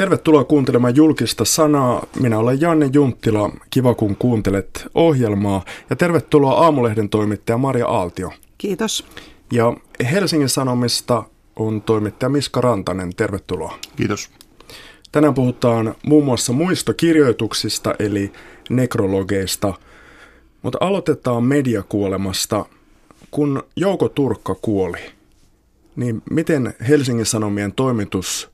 Tervetuloa kuuntelemaan julkista sanaa. Minä olen Janne Junttila. Kiva kun kuuntelet ohjelmaa. Ja tervetuloa Aamulehden toimittaja Maria Aaltio. Kiitos. Ja Helsingin Sanomista on toimittaja Miska Rantanen. Tervetuloa. Kiitos. Tänään puhutaan muun muassa muistokirjoituksista eli nekrologeista. Mutta aloitetaan mediakuolemasta. Kun Jouko Turkka kuoli, niin miten Helsingin Sanomien toimitus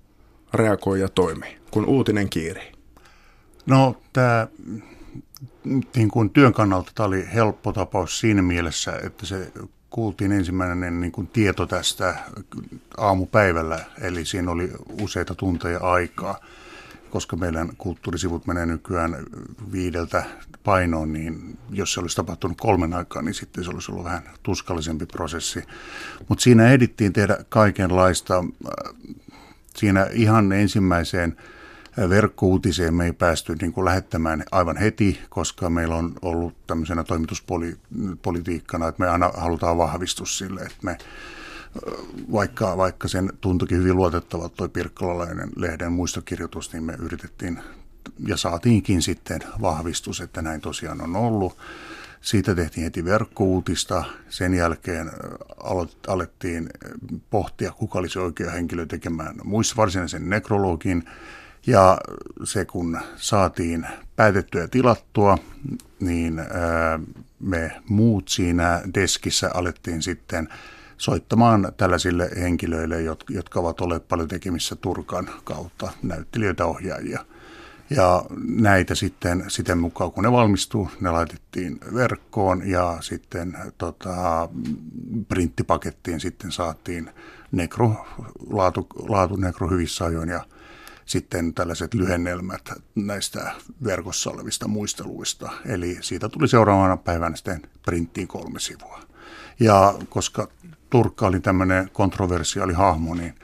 reagoi ja toimi, kun uutinen kiiri? No tämä niin kuin työn kannalta tämä oli helppo tapaus siinä mielessä, että se kuultiin ensimmäinen niin kuin tieto tästä aamupäivällä, eli siinä oli useita tunteja aikaa. Koska meidän kulttuurisivut menee nykyään viideltä painoon, niin jos se olisi tapahtunut kolmen aikaa, niin sitten se olisi ollut vähän tuskallisempi prosessi. Mutta siinä edittiin tehdä kaikenlaista siinä ihan ensimmäiseen verkkouutiseen me ei päästy niin kuin lähettämään aivan heti, koska meillä on ollut tämmöisenä toimituspolitiikkana, että me aina halutaan vahvistus sille, että me vaikka, vaikka sen tuntukin hyvin luotettavalta toi Pirkkalalainen lehden muistokirjoitus, niin me yritettiin ja saatiinkin sitten vahvistus, että näin tosiaan on ollut. Siitä tehtiin heti verkkouutista. Sen jälkeen alettiin pohtia, kuka olisi oikea henkilö tekemään muissa varsinaisen nekrologin. Ja se kun saatiin päätettyä ja tilattua, niin me muut siinä deskissä alettiin sitten soittamaan tällaisille henkilöille, jotka ovat olleet paljon tekemissä Turkan kautta, näyttelijöitä, ohjaajia – ja näitä sitten siten mukaan, kun ne valmistuu, ne laitettiin verkkoon ja sitten tota, printtipakettiin sitten saatiin nekro, laatu, laatu nekro hyvissä ajoin ja sitten tällaiset lyhennelmät näistä verkossa olevista muisteluista. Eli siitä tuli seuraavana päivänä sitten printtiin kolme sivua. Ja koska Turkka oli tämmöinen kontroversiaali hahmo, niin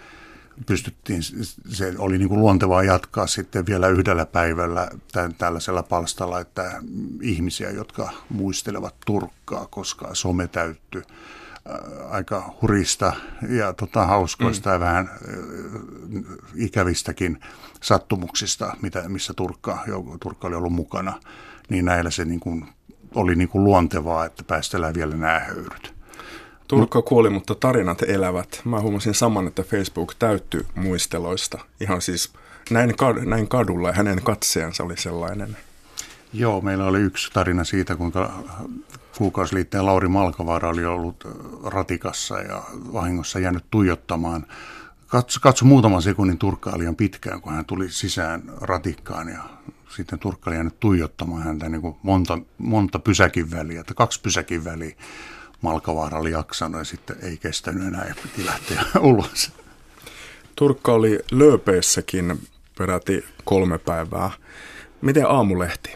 pystyttiin, se oli niin kuin luontevaa jatkaa sitten vielä yhdellä päivällä tämän, tällaisella palstalla, että ihmisiä, jotka muistelevat Turkkaa, koska some täytty aika hurista ja tota, hauskoista mm. ja vähän ikävistäkin sattumuksista, mitä, missä Turkka, Turkka oli ollut mukana, niin näillä se niin kuin, oli niin kuin luontevaa, että päästellään vielä nämä höyryt. Turkka kuoli, mutta tarinat elävät. Mä huomasin saman, että Facebook täyttyi muisteloista. Ihan siis näin, näin kadulla ja hänen katseensa oli sellainen. Joo, meillä oli yksi tarina siitä, kuinka kuukausiliitteen Lauri Malkavaara oli ollut ratikassa ja vahingossa jäänyt tuijottamaan. Katso, katso muutaman sekunnin Turkkaa liian pitkään, kun hän tuli sisään ratikkaan ja sitten Turkka oli jäänyt tuijottamaan häntä niin kuin monta, monta pysäkin väliä, että kaksi pysäkin väliä. Malkavaara oli jaksanut ja sitten ei kestänyt enää ja piti lähteä ulos. Turkka oli lööpeissäkin peräti kolme päivää. Miten aamulehti?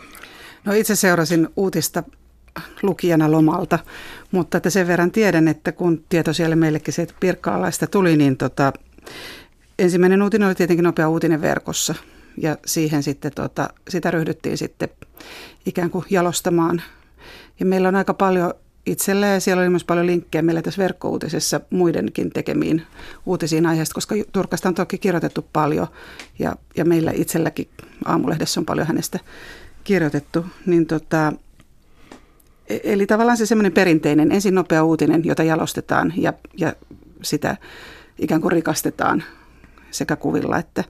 No itse seurasin uutista lukijana lomalta, mutta että sen verran tiedän, että kun tieto siellä meillekin se, että Pirkkaalaista tuli, niin tota, ensimmäinen uutinen oli tietenkin nopea uutinen verkossa ja siihen sitten tota, sitä ryhdyttiin sitten ikään kuin jalostamaan. Ja meillä on aika paljon itselle ja siellä oli myös paljon linkkejä meillä tässä verkkouutisessa muidenkin tekemiin uutisiin aiheesta, koska Turkasta on toki kirjoitettu paljon ja, ja meillä itselläkin aamulehdessä on paljon hänestä kirjoitettu. Niin tota, e, eli tavallaan se semmoinen perinteinen, ensin nopea uutinen, jota jalostetaan ja, ja sitä ikään kuin rikastetaan sekä kuvilla että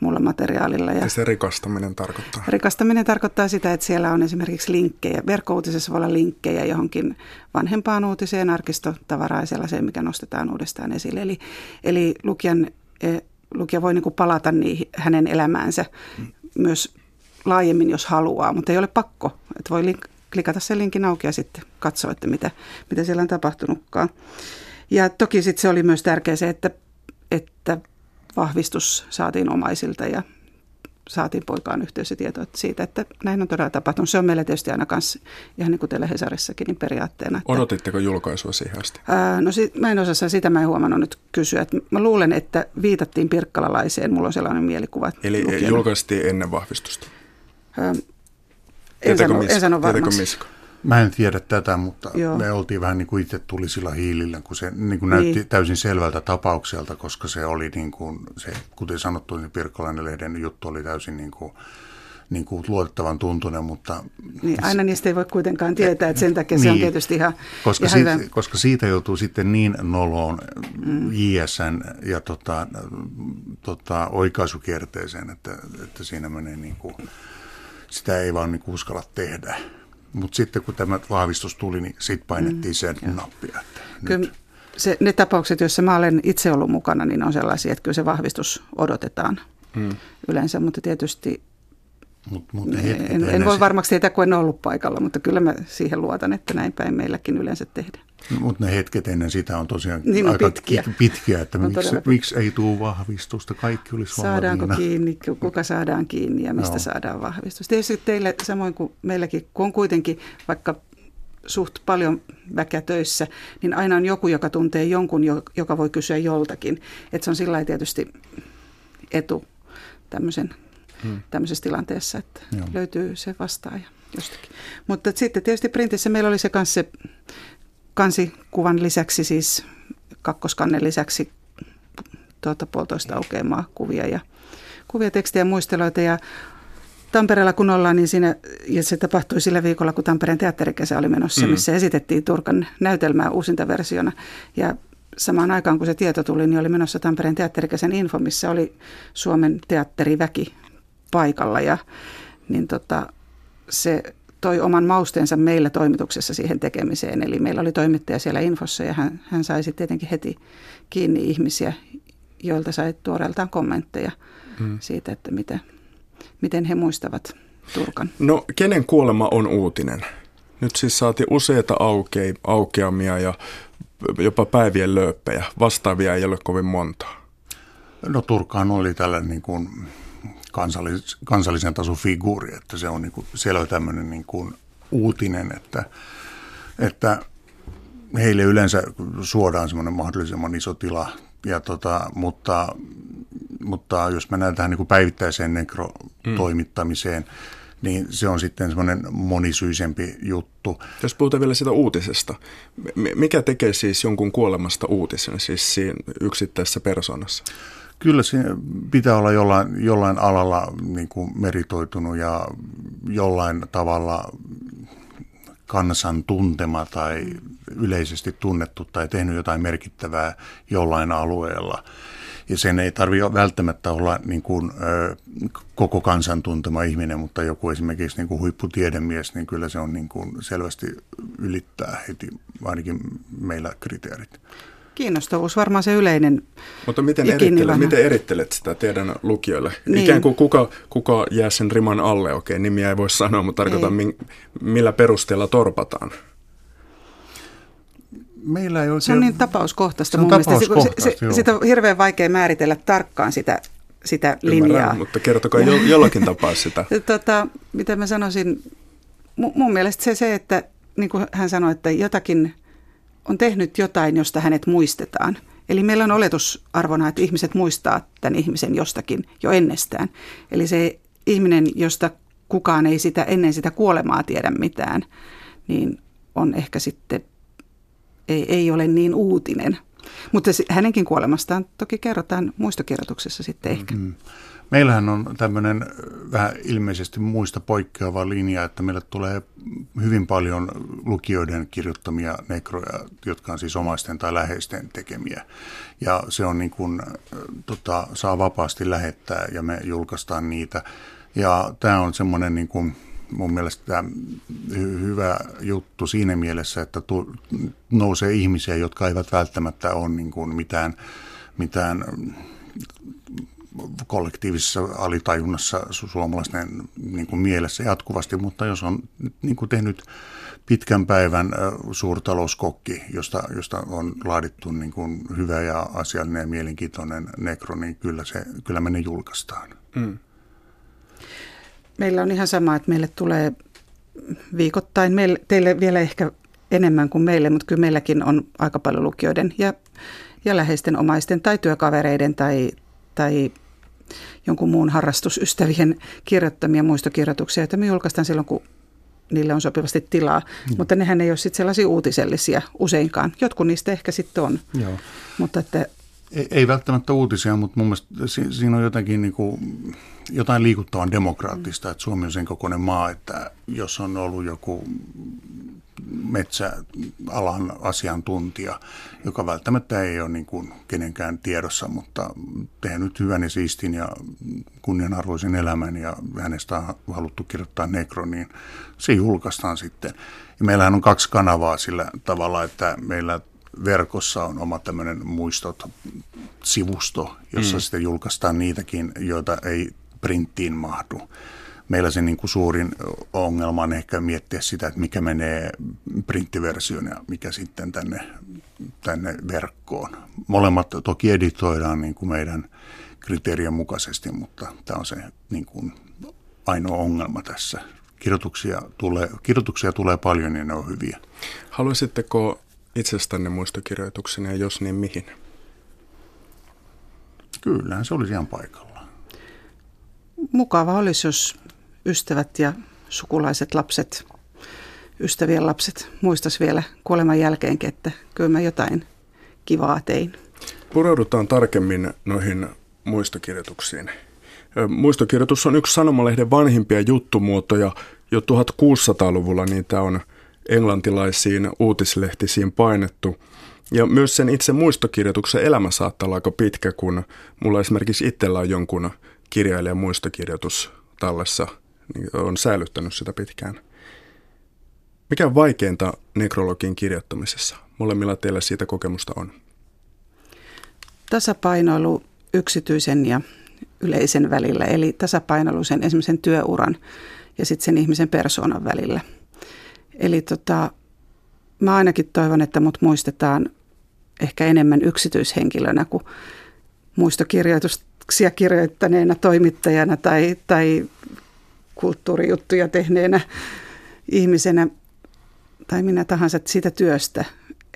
muulla materiaalilla. Ja se rikastaminen tarkoittaa? Rikastaminen tarkoittaa sitä, että siellä on esimerkiksi linkkejä. Verkkouutisessa voi olla linkkejä johonkin vanhempaan uutiseen, arkistotavaraan ja sellaiseen, mikä nostetaan uudestaan esille. Eli, eli lukijan, e, lukija voi niin kuin palata niihin, hänen elämäänsä hmm. myös laajemmin, jos haluaa, mutta ei ole pakko. Että voi link, klikata sen linkin auki ja sitten katsoa, että mitä, mitä siellä on tapahtunutkaan. Ja toki sitten se oli myös tärkeää se, että, että vahvistus saatiin omaisilta ja saatiin poikaan tieto siitä, että näin on todella tapahtunut. Se on meille tietysti aina kanssa, ihan niin kuin teillä Hesarissakin, niin periaatteena. Että, Odotitteko julkaisua siihen asti? Ää, no sit, mä en osaa sitä, mä en huomannut nyt kysyä. Että mä luulen, että viitattiin pirkkalalaiseen, mulla on sellainen mielikuva. Eli lukijana. julkaistiin ennen vahvistusta? Ää, en, sano, en sano varmasti. Misko? Mä en tiedä tätä, mutta Joo. me oltiin vähän niin kuin itse tulisilla hiilillä, kun se niin kuin näytti niin. täysin selvältä tapaukselta, koska se oli niin kuin, se, kuten sanottu, niin Pirkkalainen lehden juttu oli täysin niin kuin, niin kuin luotettavan tuntunen, mutta... Niin, aina niistä ei voi kuitenkaan tietää, että sen takia niin, se on niin. tietysti ihan, koska, ihan siitä, hyvä. koska siitä joutuu sitten niin noloon mm. JSN ja tota, tota, oikaisukierteeseen, että, että siinä menee niin kuin, sitä ei vaan niin kuin uskalla tehdä. Mutta sitten kun tämä vahvistus tuli, niin sitten painettiin mm, sen joo. nappia. Että kyllä se, ne tapaukset, joissa mä olen itse ollut mukana, niin on sellaisia, että kyllä se vahvistus odotetaan mm. yleensä, mutta tietysti Mut, mut hetket, en, en voi varmaksi tietää, kun en ollut paikalla, mutta kyllä mä siihen luotan, että näin päin meilläkin yleensä tehdään. Mutta ne hetket ennen sitä on tosiaan niin aika pitkiä, pitkiä että miksi, miksi ei tule vahvistusta, kaikki olisi Saadaanko valmiina. kiinni, kuka saadaan kiinni ja mistä no. saadaan vahvistus. Tietysti teille samoin kuin meilläkin, kun on kuitenkin vaikka suht paljon väkeä töissä, niin aina on joku, joka tuntee jonkun, joka voi kysyä joltakin. Että se on sillä tietysti etu tämmöisen hmm. tämmöisessä tilanteessa, että Joo. löytyy se vastaaja jostakin. Mutta sitten tietysti printissä meillä oli se kanssa se kansikuvan lisäksi, siis kakkoskannen lisäksi tuota puolitoista aukeamaa kuvia ja kuvia, tekstejä ja muisteloita ja Tampereella kun ollaan, niin siinä, ja se tapahtui sillä viikolla, kun Tampereen teatterikesä oli menossa, mm. missä esitettiin Turkan näytelmää uusinta versiona. Ja samaan aikaan, kun se tieto tuli, niin oli menossa Tampereen teatterikesän info, missä oli Suomen teatteriväki paikalla ja niin tota, se toi oman mausteensa meillä toimituksessa siihen tekemiseen. Eli meillä oli toimittaja siellä infossa ja hän, hän sai sitten tietenkin heti kiinni ihmisiä, joilta sai tuoreeltaan kommentteja hmm. siitä, että miten, miten he muistavat Turkan. No kenen kuolema on uutinen? Nyt siis saatiin useita aukea, aukeamia ja jopa päivien lööppejä. Vastaavia ei ole kovin montaa. No Turkaan oli tällainen niin kuin kansallis, kansallisen tason figuuri, että se on niin kuin, siellä on tämmöinen niin kuin uutinen, että, että heille yleensä suodaan semmoinen mahdollisimman iso tila, ja tota, mutta, mutta jos mennään tähän niin kuin päivittäiseen nekrotoimittamiseen, mm. niin se on sitten semmoinen monisyisempi juttu. Jos puhutaan vielä sitä uutisesta, mikä tekee siis jonkun kuolemasta uutisen, siis siinä yksittäisessä persoonassa? Kyllä se pitää olla jollain, jollain alalla niin kuin meritoitunut ja jollain tavalla kansan tuntema tai yleisesti tunnettu tai tehnyt jotain merkittävää jollain alueella. Ja sen ei tarvitse välttämättä olla niin kuin, ö, koko kansan tuntema ihminen, mutta joku esimerkiksi niin kuin huipputiedemies, niin kyllä se on niin kuin selvästi ylittää heti ainakin meillä kriteerit. Kiinnostavuus, varmaan se yleinen Mutta miten, erittelet, miten erittelet sitä teidän lukijoille? Niin. Ikään kuin kuka, kuka jää sen riman alle, okei nimiä ei voi sanoa, mutta tarkoitan ei. millä perusteella torpataan? Meillä ei oikein... Se on niin tapauskohtaista se mun tapauskohtaista, mielestä. Se, se, sitä on hirveän vaikea määritellä tarkkaan sitä, sitä Ymmärrän, linjaa. mutta kertokaa jo, jollakin tapaa sitä. tota, mitä mä sanoisin, mun mielestä se, se että niin kuin hän sanoi, että jotakin on tehnyt jotain, josta hänet muistetaan. Eli meillä on oletusarvona, että ihmiset muistaa tämän ihmisen jostakin jo ennestään. Eli se ihminen, josta kukaan ei sitä ennen sitä kuolemaa tiedä mitään, niin on ehkä sitten, ei, ei ole niin uutinen. Mutta hänenkin kuolemastaan toki kerrotaan muistokirjoituksessa sitten ehkä. Mm-hmm. Meillähän on tämmöinen vähän ilmeisesti muista poikkeava linja, että meille tulee hyvin paljon lukijoiden kirjoittamia nekroja, jotka on siis omaisten tai läheisten tekemiä. Ja se on niin kuin, tota, saa vapaasti lähettää ja me julkaistaan niitä. Ja tämä on semmoinen niin kuin, mun mielestä hyvä juttu siinä mielessä, että tu, nousee ihmisiä, jotka eivät välttämättä ole niin kuin mitään, mitään kollektiivisessa alitajunnassa suomalaisten niin kuin mielessä jatkuvasti, mutta jos on niin kuin tehnyt pitkän päivän suurtalouskokki, josta, josta on laadittu niin kuin hyvä ja asiallinen ja mielenkiintoinen nekro, niin kyllä, se, kyllä me ne julkaistaan. Mm. Meillä on ihan sama, että meille tulee viikoittain, meille, teille vielä ehkä enemmän kuin meille, mutta kyllä meilläkin on aika paljon lukijoiden ja, ja läheisten omaisten tai työkavereiden tai, tai jonkun muun harrastusystävien kirjoittamia muistokirjoituksia, että me julkaistaan silloin, kun niille on sopivasti tilaa. Mm. Mutta nehän ei ole sitten sellaisia uutisellisia useinkaan. Jotkut niistä ehkä sitten on. Joo. Mutta että ei, ei välttämättä uutisia, mutta mun mielestä si, siinä on jotenkin niin kuin, jotain liikuttavan demokraattista, että Suomi on sen kokoinen maa, että jos on ollut joku metsäalan asiantuntija, joka välttämättä ei ole niin kuin kenenkään tiedossa, mutta tehnyt hyvän ja siistin ja kunnianarvoisen elämän ja hänestä on haluttu kirjoittaa nekro, niin se julkaistaan sitten. Ja meillähän on kaksi kanavaa sillä tavalla, että meillä verkossa on oma tämmöinen muistot-sivusto, jossa mm. sitten julkaistaan niitäkin, joita ei printtiin mahdu. Meillä se niin kuin suurin ongelma on ehkä miettiä sitä, että mikä menee printtiversioon ja mikä sitten tänne, tänne verkkoon. Molemmat toki editoidaan niin kuin meidän kriteerien mukaisesti, mutta tämä on se niin kuin ainoa ongelma tässä. Kirjoituksia tulee, kirjoituksia tulee paljon ja ne on hyviä. Haluaisitteko itsestänne muistokirjoituksen ja jos niin mihin? Kyllähän se olisi ihan paikallaan. Mukava olisi, jos ystävät ja sukulaiset lapset, ystävien lapset muistas vielä kuoleman jälkeenkin, että kyllä mä jotain kivaa tein. Pureudutaan tarkemmin noihin muistokirjoituksiin. Muistokirjoitus on yksi sanomalehden vanhimpia juttumuotoja. Jo 1600-luvulla niitä on englantilaisiin uutislehtisiin painettu. Ja myös sen itse muistokirjoituksen elämä saattaa olla aika pitkä, kun mulla esimerkiksi itsellä on jonkun kirjailijan muistokirjoitus tallessa, niin on säilyttänyt sitä pitkään. Mikä on vaikeinta nekrologin kirjoittamisessa? Molemmilla teillä siitä kokemusta on. Tasapainoilu yksityisen ja yleisen välillä, eli tasapainoilu sen esimerkiksi työuran ja sitten sen ihmisen persoonan välillä – Eli tota, mä ainakin toivon, että mut muistetaan ehkä enemmän yksityishenkilönä kuin muistokirjoituksia kirjoittaneena toimittajana tai, tai kulttuurijuttuja tehneenä ihmisenä tai minä tahansa siitä työstä.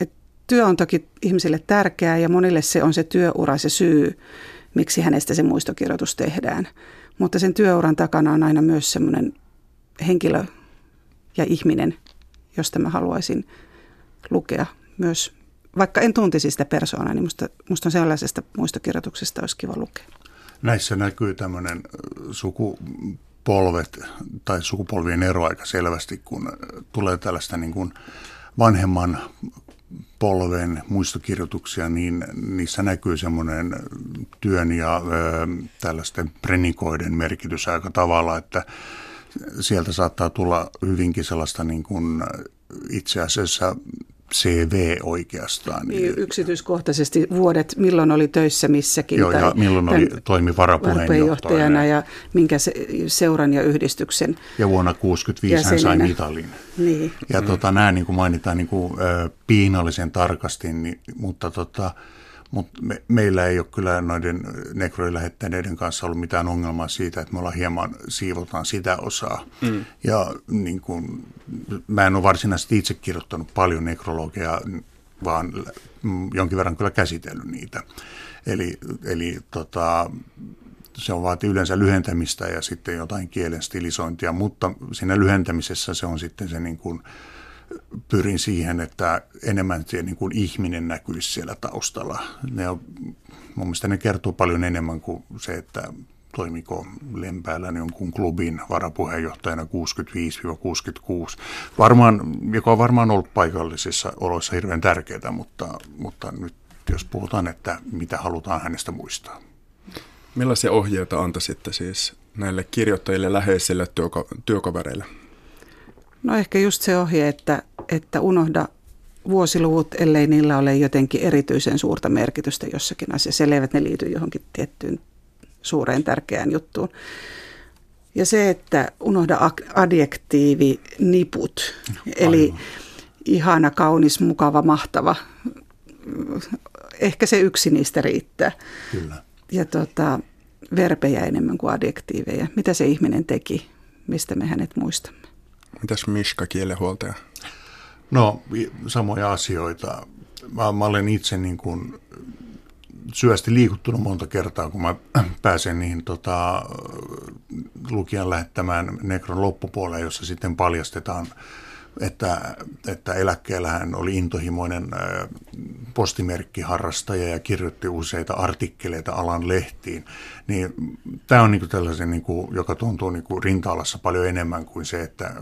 Et työ on toki ihmisille tärkeää ja monille se on se työura se syy, miksi hänestä se muistokirjoitus tehdään. Mutta sen työuran takana on aina myös semmoinen henkilö ja ihminen, josta mä haluaisin lukea myös, vaikka en tuntisi sitä persoonaa, niin musta, musta sellaisesta muistokirjoituksesta olisi kiva lukea. Näissä näkyy tämmöinen sukupolvet tai sukupolvien ero aika selvästi, kun tulee tällaista niin kuin vanhemman polven muistokirjoituksia, niin niissä näkyy semmoinen työn ja ö, tällaisten prenikoiden merkitys aika tavalla, että sieltä saattaa tulla hyvinkin sellaista niin kuin itse asiassa CV oikeastaan. Niin, yksityiskohtaisesti vuodet, milloin oli töissä missäkin. Joo, tai ja milloin oli, toimi varapuheenjohtajana. ja minkä se, seuran ja yhdistyksen Ja vuonna 1965 hän sai mitalin. Niin. Ja mm. tota, nämä niin kuin mainitaan niin kuin, ö, piinallisen tarkasti, niin, mutta tota, mutta me, meillä ei ole kyllä noiden nekrojen lähettäneiden kanssa ollut mitään ongelmaa siitä, että me ollaan hieman siivotaan sitä osaa. Mm. Ja niin kun, mä en ole varsinaisesti itse kirjoittanut paljon nekrologia, vaan jonkin verran kyllä käsitellyt niitä. Eli, eli tota, se on vaatii yleensä lyhentämistä ja sitten jotain kielen stilisointia, mutta siinä lyhentämisessä se on sitten se niin kuin, pyrin siihen, että enemmän se niin kuin ihminen näkyisi siellä taustalla. Ne on, mun mielestä ne kertoo paljon enemmän kuin se, että toimiko Lempäällä jonkun klubin varapuheenjohtajana 65-66. Varmaan, joka on varmaan ollut paikallisissa oloissa hirveän tärkeää, mutta, mutta nyt jos puhutaan, että mitä halutaan hänestä muistaa. Millaisia ohjeita antaisitte siis näille kirjoittajille läheisille työko- työkavereille? No ehkä just se ohje, että, että unohda vuosiluvut, ellei niillä ole jotenkin erityisen suurta merkitystä jossakin asiassa, elleivät ne liity johonkin tiettyyn suureen tärkeään juttuun. Ja se, että unohda adjektiivi niput, eli ihana, kaunis, mukava, mahtava. Ehkä se yksi niistä riittää. Kyllä. Ja tota, verpejä enemmän kuin adjektiiveja. Mitä se ihminen teki, mistä me hänet muistamme. Mitäs Mishka, kielenhuoltaja? No, samoja asioita. Mä, mä olen itse niin kuin syvästi liikuttunut monta kertaa, kun mä pääsen niihin tota, lukijan lähettämään Nekron loppupuoleen, jossa sitten paljastetaan että, että eläkkeellä hän oli intohimoinen postimerkkiharrastaja ja kirjoitti useita artikkeleita alan lehtiin. Niin, tämä on niin tällaisen, niin kuin, joka tuntuu niin kuin rinta-alassa paljon enemmän kuin se, että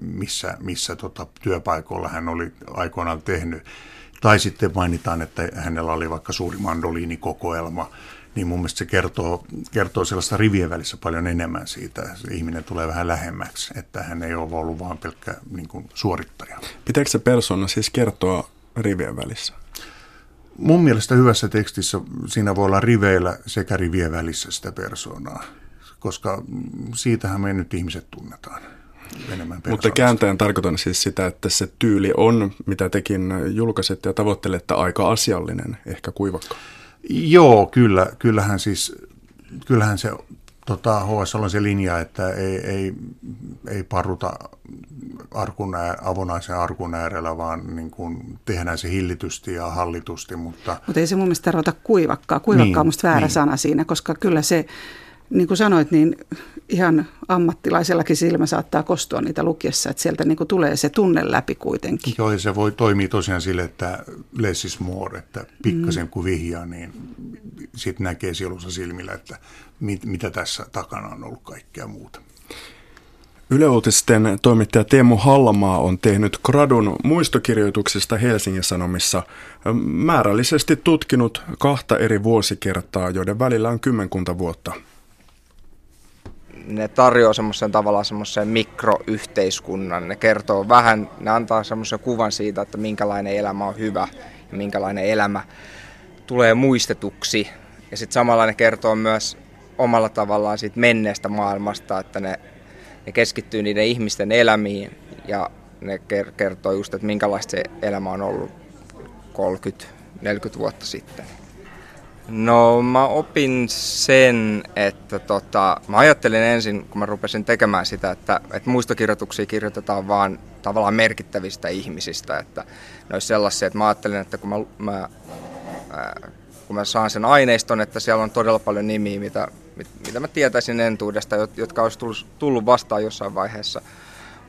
missä, missä tota, työpaikoilla hän oli aikoinaan tehnyt. Tai sitten mainitaan, että hänellä oli vaikka suuri mandoliinikokoelma niin mun mielestä se kertoo, kertoo sellaista rivien välissä paljon enemmän siitä. Se ihminen tulee vähän lähemmäksi, että hän ei ole ollut vain pelkkä niin kuin, suorittaja. Pitääkö se persona siis kertoa rivien välissä? Mun mielestä hyvässä tekstissä siinä voi olla riveillä sekä rivien välissä sitä persoonaa, koska siitähän me nyt ihmiset tunnetaan. Mutta kääntäen tarkoitan siis sitä, että se tyyli on, mitä tekin julkaisette ja tavoittelette, aika asiallinen, ehkä kuivakka. Joo, kyllä, kyllähän siis, kyllähän se tota, HS on se linja, että ei, ei, ei paruta arkun ää, avonaisen arkun äärellä, vaan niin kuin tehdään se hillitysti ja hallitusti. Mutta, mutta ei se mun mielestä tarvita kuivakkaa. Kuivakkaa niin, on musta väärä niin. sana siinä, koska kyllä se niin kuin sanoit, niin ihan ammattilaisellakin silmä saattaa kostua niitä lukiessa, että sieltä niin kuin tulee se tunne läpi kuitenkin. Joo, ja se voi toimia tosiaan sille, että less is more, että pikkasen mm. kun vihjaa, niin sitten näkee sielussa silmillä, että mit, mitä tässä takana on ollut kaikkea muuta. Yle Uutisten toimittaja Teemu Hallamaa on tehnyt gradun muistokirjoituksista Helsingin Sanomissa määrällisesti tutkinut kahta eri vuosikertaa, joiden välillä on kymmenkunta vuotta ne tarjoaa semmoisen tavallaan semmoisen mikroyhteiskunnan. Ne kertoo vähän, ne antaa semmoisen kuvan siitä, että minkälainen elämä on hyvä ja minkälainen elämä tulee muistetuksi. Ja sitten samalla ne kertoo myös omalla tavallaan siitä menneestä maailmasta, että ne, ne keskittyy niiden ihmisten elämiin ja ne kertoo just, että minkälaista se elämä on ollut 30-40 vuotta sitten. No mä opin sen, että tota, mä ajattelin ensin, kun mä rupesin tekemään sitä, että, että muistokirjoituksia kirjoitetaan vaan tavallaan merkittävistä ihmisistä. Että ne olisi sellaisia, että mä ajattelin, että kun mä, mä, ää, kun mä saan sen aineiston, että siellä on todella paljon nimiä, mitä, mit, mitä mä tietäisin entuudesta, jotka olisi tullut, tullut vastaan jossain vaiheessa.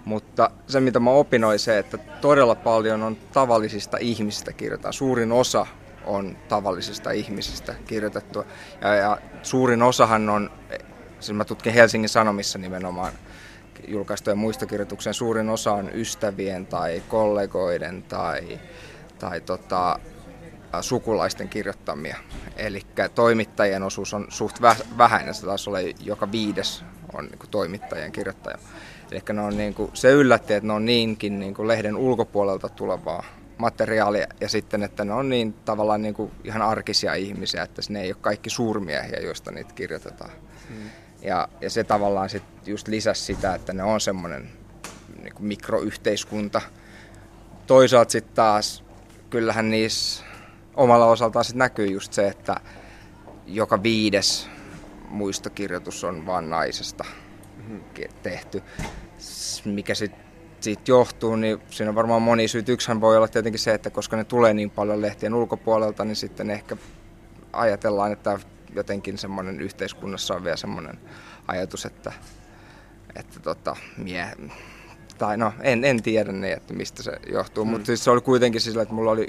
Mutta se, mitä mä opin, oli se, että todella paljon on tavallisista ihmisistä kirjoitetaan. Suurin osa on tavallisista ihmisistä kirjoitettu. Ja, ja suurin osahan on, siis mä tutkin Helsingin Sanomissa nimenomaan julkaistujen muistokirjoituksen, suurin osa on ystävien tai kollegoiden tai, tai tota, sukulaisten kirjoittamia. Eli toimittajien osuus on suht vähäinen, se taas ole joka viides on niin toimittajien kirjoittaja. Eli ne on, niin kuin, se yllätti, että ne on niinkin niin kuin lehden ulkopuolelta tulevaa materiaalia ja sitten, että ne on niin tavallaan niin kuin ihan arkisia ihmisiä, että ne ei ole kaikki suurmiehiä, joista niitä kirjoitetaan. Hmm. Ja, ja se tavallaan sit just lisäsi sitä, että ne on semmoinen niin kuin mikroyhteiskunta. Toisaalta sitten taas kyllähän niissä omalla osaltaan sit näkyy just se, että joka viides muistokirjoitus on vain naisesta hmm. tehty, mikä sitten siitä johtuu, niin siinä on varmaan moni syyt. Yksihän voi olla tietenkin se, että koska ne tulee niin paljon lehtien ulkopuolelta, niin sitten ehkä ajatellaan, että jotenkin semmoinen yhteiskunnassa on vielä semmoinen ajatus, että, että tota, mie, tai no en, en tiedä niin, että mistä se johtuu, mm. mutta siis se oli kuitenkin sillä, että mulla oli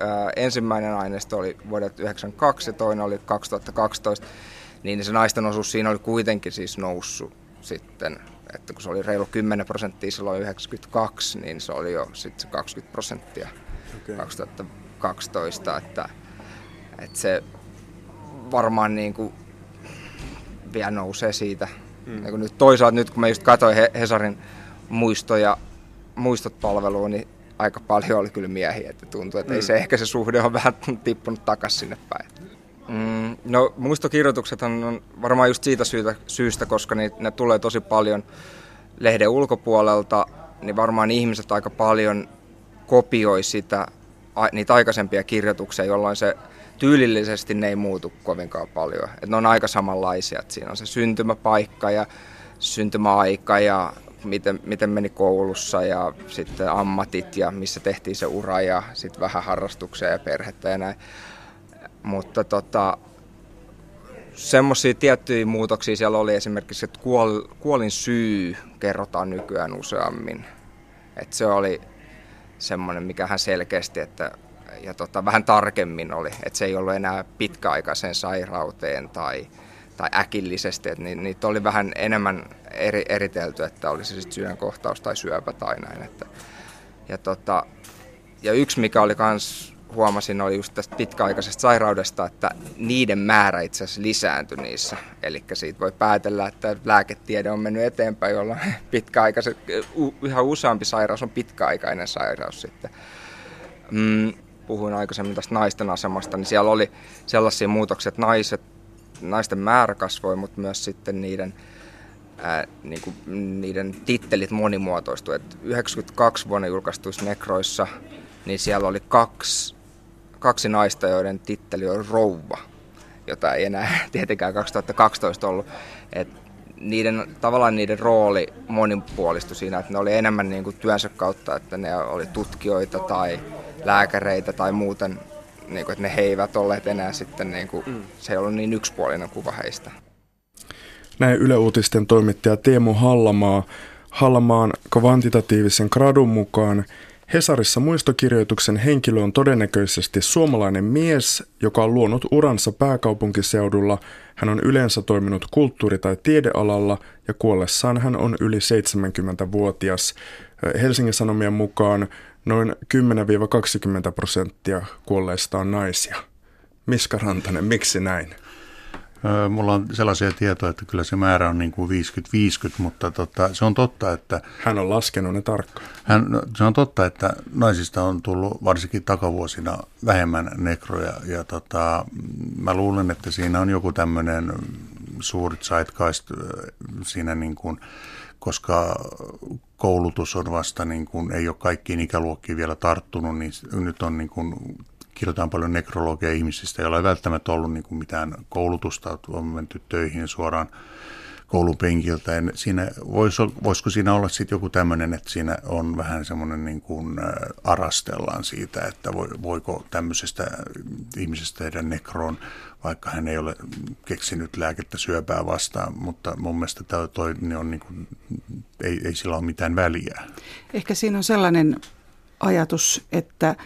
ää, ensimmäinen aineisto oli vuodelta 1992 ja toinen oli 2012, niin se naisten osuus siinä oli kuitenkin siis noussut sitten että kun se oli reilu 10 prosenttia silloin 92, niin se oli jo sitten se 20 prosenttia okay. 2012, että, että se varmaan niin kuin vielä nousee siitä. Mm. Niin nyt toisaalta nyt kun mä just katsoin Hesarin muistoja, muistot palveluun, niin aika paljon oli kyllä miehiä, että tuntuu, että mm. ei se ehkä se suhde on vähän tippunut takaisin sinne päin. Mm, no muistokirjoitukset on varmaan just siitä syytä, syystä, koska ne, ne tulee tosi paljon lehden ulkopuolelta, niin varmaan ihmiset aika paljon kopioi sitä, niitä aikaisempia kirjoituksia, jolloin se tyylillisesti ne ei muutu kovinkaan paljon. Et ne on aika samanlaisia, että siinä on se syntymäpaikka ja syntymäaika ja miten, miten meni koulussa ja sitten ammatit ja missä tehtiin se ura ja sitten vähän harrastuksia ja perhettä ja näin. Mutta tota, semmoisia tiettyjä muutoksia siellä oli esimerkiksi, että kuol, kuolin syy kerrotaan nykyään useammin. Että se oli semmoinen, mikä hän selkeästi, että ja tota, vähän tarkemmin oli, että se ei ollut enää pitkäaikaisen sairauteen tai, tai äkillisesti, että ni, niitä oli vähän enemmän eri, eritelty, että olisi sitten sydänkohtaus tai syöpä tai näin. Että, ja, tota, ja yksi, mikä oli kans huomasin, oli just tästä pitkäaikaisesta sairaudesta, että niiden määrä itse asiassa lisääntyi niissä. Eli siitä voi päätellä, että lääketiede on mennyt eteenpäin, jolloin pitkäaikaiset, yhä useampi sairaus on pitkäaikainen sairaus sitten. Mm, puhuin aikaisemmin tästä naisten asemasta, niin siellä oli sellaisia muutoksia, että naiset, naisten määrä kasvoi, mutta myös sitten niiden, ää, niin kuin, niiden tittelit monimuotoistuivat. 92 vuonna julkaistuissa nekroissa, niin siellä oli kaksi, kaksi naista, joiden titteli on rouva, jota ei enää tietenkään 2012 ollut. Et niiden, tavallaan niiden rooli monipuolistui siinä, että ne oli enemmän niin kuin työnsä kautta, että ne oli tutkijoita tai lääkäreitä tai muuten, niin kuin, että ne he eivät olleet enää sitten, niin kuin, mm. se ei ollut niin yksipuolinen kuva heistä. Näin Yle Uutisten toimittaja Teemu Hallamaa. Hallamaan kvantitatiivisen gradun mukaan Hesarissa muistokirjoituksen henkilö on todennäköisesti suomalainen mies, joka on luonut uransa pääkaupunkiseudulla. Hän on yleensä toiminut kulttuuri- tai tiedealalla ja kuollessaan hän on yli 70-vuotias. Helsingin Sanomien mukaan Noin 10-20 prosenttia kuolleista on naisia. Miska Rantanen, miksi näin? Mulla on sellaisia tietoja, että kyllä se määrä on niin kuin 50-50, mutta tota, se on totta, että... Hän on laskenut ne tarkkaan. Hän, no, se on totta, että naisista on tullut varsinkin takavuosina vähemmän nekroja. Ja tota, mä luulen, että siinä on joku tämmöinen suuri zeitgeist siinä niin kuin, koska koulutus on vasta, niin kuin, ei ole kaikkiin ikäluokkiin vielä tarttunut, niin nyt on niin kuin, kirjoitetaan paljon nekrologia ihmisistä, joilla ei välttämättä ollut niin kuin mitään koulutusta, on menty töihin suoraan koulupenkiltä. Ja siinä, vois, voisiko siinä olla sitten joku tämmöinen, että siinä on vähän semmoinen niin kuin arastellaan siitä, että voiko tämmöisestä ihmisestä tehdä nekroon, vaikka hän ei ole keksinyt lääkettä syöpää vastaan, mutta mun mielestä tämä toi, niin on niin kuin, ei, ei sillä ole mitään väliä. Ehkä siinä on sellainen ajatus, että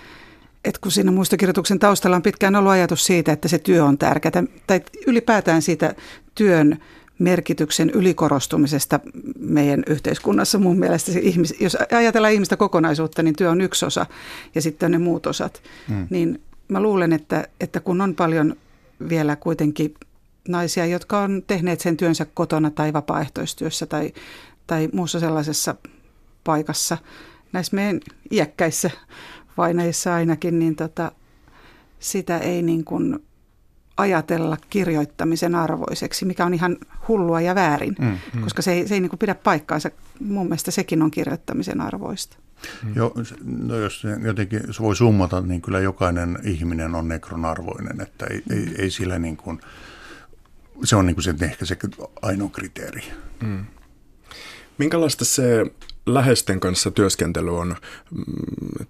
että kun siinä muistokirjoituksen taustalla on pitkään ollut ajatus siitä, että se työ on tärkeää, tai ylipäätään siitä työn merkityksen ylikorostumisesta meidän yhteiskunnassa mun mielestä. Se ihmis, jos ajatellaan ihmistä kokonaisuutta, niin työ on yksi osa ja sitten ne muut osat. Hmm. Niin mä luulen, että, että kun on paljon vielä kuitenkin naisia, jotka on tehneet sen työnsä kotona tai vapaaehtoistyössä tai, tai muussa sellaisessa paikassa, näissä meidän iäkkäissä vainajissa ainakin, niin tota, sitä ei niin kuin ajatella kirjoittamisen arvoiseksi, mikä on ihan hullua ja väärin, mm, mm. koska se ei, se ei niin kuin pidä paikkaansa. Mun mielestä sekin on kirjoittamisen arvoista. Mm. Jo, no jos jotenkin se voi summata, niin kyllä jokainen ihminen on nekron arvoinen, että ei, mm. ei, ei sillä niin kuin, se on niin kuin se, ehkä se ainoa kriteeri. Mm. Minkälaista se läheisten kanssa työskentely on.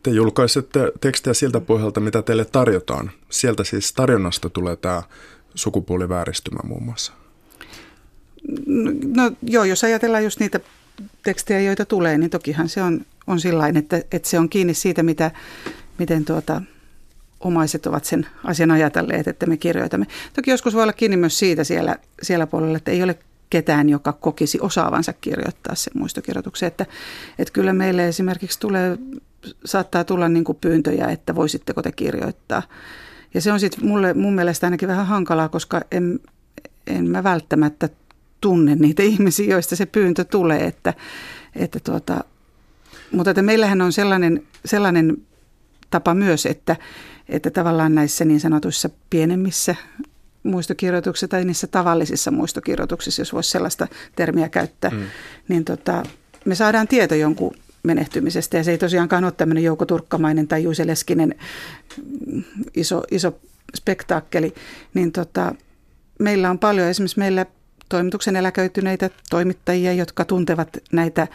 Te julkaisette tekstejä siltä pohjalta, mitä teille tarjotaan. Sieltä siis tarjonnasta tulee tämä sukupuolivääristymä muun muassa. No joo, jos ajatellaan just niitä tekstejä, joita tulee, niin tokihan se on, on sillain, että, että se on kiinni siitä, mitä, miten tuota, omaiset ovat sen asian ajatelleet, että me kirjoitamme. Toki joskus voi olla kiinni myös siitä siellä, siellä puolella, että ei ole ketään, joka kokisi osaavansa kirjoittaa sen muistokirjoituksen. Että, että kyllä meille esimerkiksi tulee, saattaa tulla niin kuin pyyntöjä, että voisitteko te kirjoittaa. Ja se on sitten mulle mun mielestä ainakin vähän hankalaa, koska en, en mä välttämättä tunne niitä ihmisiä, joista se pyyntö tulee. Että, että tuota, mutta että meillähän on sellainen, sellainen tapa myös, että, että tavallaan näissä niin sanotuissa pienemmissä muistokirjoituksissa tai niissä tavallisissa muistokirjoituksissa, jos voisi sellaista termiä käyttää, mm. niin tota, me saadaan tieto jonkun menehtymisestä. Ja se ei tosiaankaan ole tämmöinen Jouko Turkkamainen tai Juise Leskinen mm, iso, iso spektaakkeli. Niin tota, meillä on paljon, esimerkiksi meillä toimituksen eläköityneitä toimittajia, jotka tuntevat näitä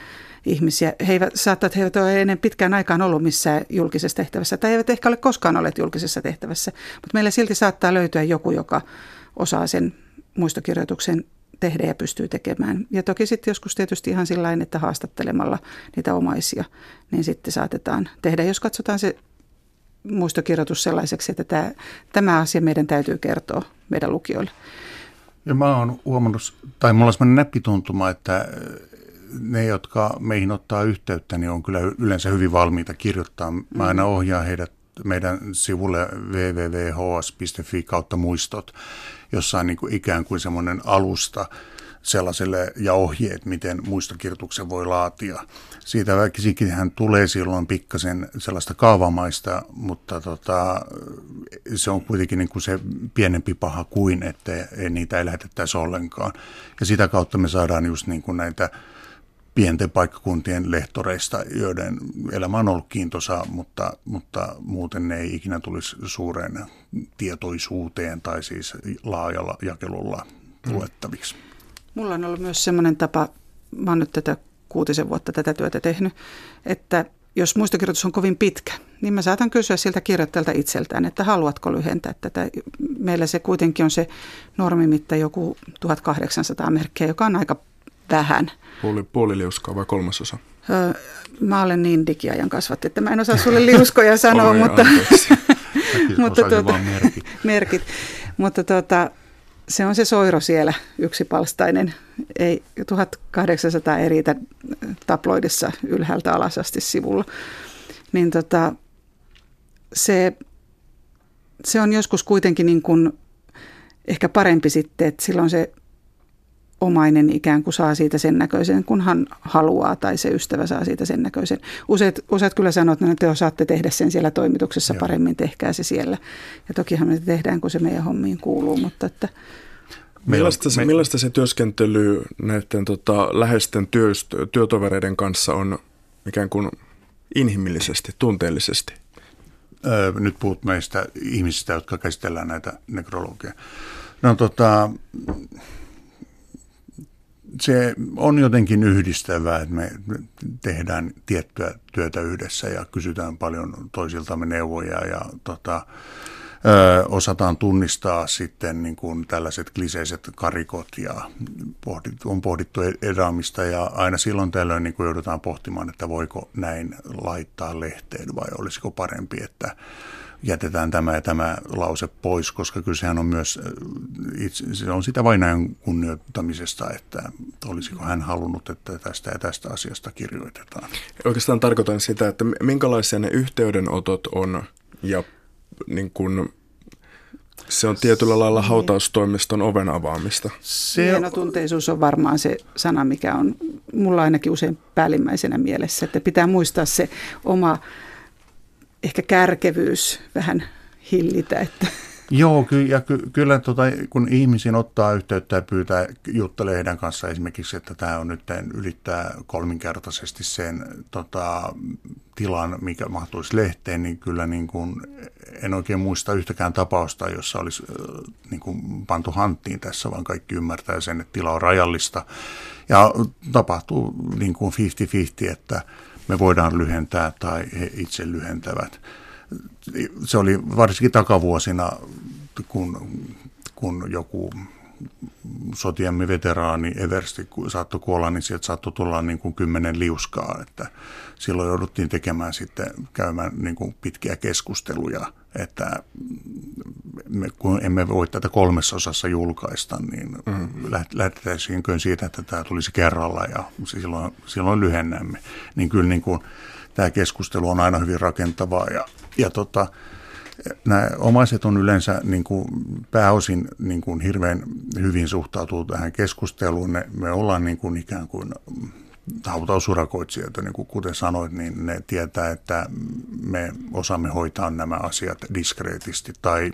ihmisiä. He eivät, saattaa, että he eivät ole ennen pitkään aikaan ollut missään julkisessa tehtävässä tai eivät ehkä ole koskaan olleet julkisessa tehtävässä, mutta meillä silti saattaa löytyä joku, joka osaa sen muistokirjoituksen tehdä ja pystyy tekemään. Ja toki sitten joskus tietysti ihan sillä että haastattelemalla niitä omaisia, niin sitten saatetaan tehdä, jos katsotaan se muistokirjoitus sellaiseksi, että tämä, tämä asia meidän täytyy kertoa meidän lukijoille. Ja mä oon huomannut, tai mulla on sellainen näppituntuma, että ne, jotka meihin ottaa yhteyttä, niin on kyllä yleensä hyvin valmiita kirjoittaa. Mä aina mm. ohjaan heidät meidän sivulle www.hs.fi kautta muistot, jossa on niin kuin ikään kuin semmoinen alusta sellaiselle ja ohjeet, miten muistokirjoituksen voi laatia. Siitä väkisikin tulee silloin pikkasen sellaista kaavamaista, mutta tota, se on kuitenkin niin kuin se pienempi paha kuin, että niitä ei lähetettäisi ollenkaan. Ja sitä kautta me saadaan just niin kuin näitä pienten paikkakuntien lehtoreista, joiden elämä on ollut kiintosa, mutta, mutta muuten ne ei ikinä tulisi suureen tietoisuuteen tai siis laajalla jakelulla mm. luettaviksi. Mulla on ollut myös semmoinen tapa, mä oon nyt tätä kuutisen vuotta tätä työtä tehnyt, että jos muistokirjoitus on kovin pitkä, niin mä saatan kysyä siltä kirjoittajalta itseltään, että haluatko lyhentää tätä. Meillä se kuitenkin on se normimitta joku 1800 merkkiä, joka on aika vähän. Puoli, puoli liuskaa vai kolmasosa? Öö, mä olen niin digiajan kasvatti, että mä en osaa sulle liuskoja sanoa, Oi, mutta, mutta tuota, merkit. merkit. Mutta tuota, se on se soiro siellä, yksipalstainen. Ei 1800 ei riitä tabloidissa ylhäältä alas asti sivulla. Niin tota, se, se on joskus kuitenkin niin kuin ehkä parempi sitten, että silloin se omainen ikään kuin saa siitä sen näköisen, kun hän haluaa, tai se ystävä saa siitä sen näköisen. Useat, useat kyllä sanoo, että no, te osaatte tehdä sen siellä toimituksessa Joo. paremmin, tehkää se siellä. Ja tokihan me tehdään, kun se meidän hommiin kuuluu, mutta että... Millaista se, millaista se työskentely näiden tota, läheisten työ, työtovereiden kanssa on ikään kuin inhimillisesti, tunteellisesti? Öö, nyt puhut meistä ihmisistä, jotka käsitellään näitä nekrologia. No tota, se on jotenkin yhdistävää, että me tehdään tiettyä työtä yhdessä ja kysytään paljon toisiltamme neuvoja ja tota, ö, osataan tunnistaa sitten niin kuin tällaiset kliseiset karikot ja pohdit, on pohdittu edaamista ja aina silloin tällöin niin kuin joudutaan pohtimaan, että voiko näin laittaa lehteen vai olisiko parempi, että jätetään tämä ja tämä lause pois, koska kyllä sehän on myös, äh, itse, se on sitä vainajan kunnioittamisesta, että olisiko hän halunnut, että tästä ja tästä asiasta kirjoitetaan. Oikeastaan tarkoitan sitä, että minkälaisia ne yhteydenotot on ja niin kuin se on tietyllä lailla hautaustoimiston oven avaamista. Se Hienotunteisuus on varmaan se sana, mikä on mulla ainakin usein päällimmäisenä mielessä, että pitää muistaa se oma ehkä kärkevyys vähän hillitä. Että. Joo, ky- ja ky- kyllä tota, kun ihmisiin ottaa yhteyttä ja pyytää juttelee heidän kanssa esimerkiksi, että tämä on nyt ylittää kolminkertaisesti sen tota, tilan, mikä mahtuisi lehteen, niin kyllä niin kuin, en oikein muista yhtäkään tapausta, jossa olisi niin kuin pantu hanttiin tässä, vaan kaikki ymmärtää sen, että tila on rajallista. Ja tapahtuu niin kuin 50-50, että me voidaan lyhentää tai he itse lyhentävät. Se oli varsinkin takavuosina, kun, kun joku sotiemme veteraani Eversti saattoi kuolla, niin sieltä saattoi tulla niin kuin kymmenen liuskaa, että silloin jouduttiin tekemään sitten, käymään niin kuin pitkiä keskusteluja, että me, kun emme voi tätä kolmessa osassa julkaista, niin mm. lähdetäisiinkö siitä, että tämä tulisi kerralla ja silloin, silloin lyhennämme. Niin kyllä niin kuin, tämä keskustelu on aina hyvin rakentavaa ja, ja tota, nämä omaiset on yleensä niin kuin pääosin niin kuin hirveän hyvin suhtautuu tähän keskusteluun. Ne, me ollaan niin kuin ikään kuin hautausurakoitsijoita, niin kuin kuten sanoit, niin ne tietää, että me osaamme hoitaa nämä asiat diskreetisti, tai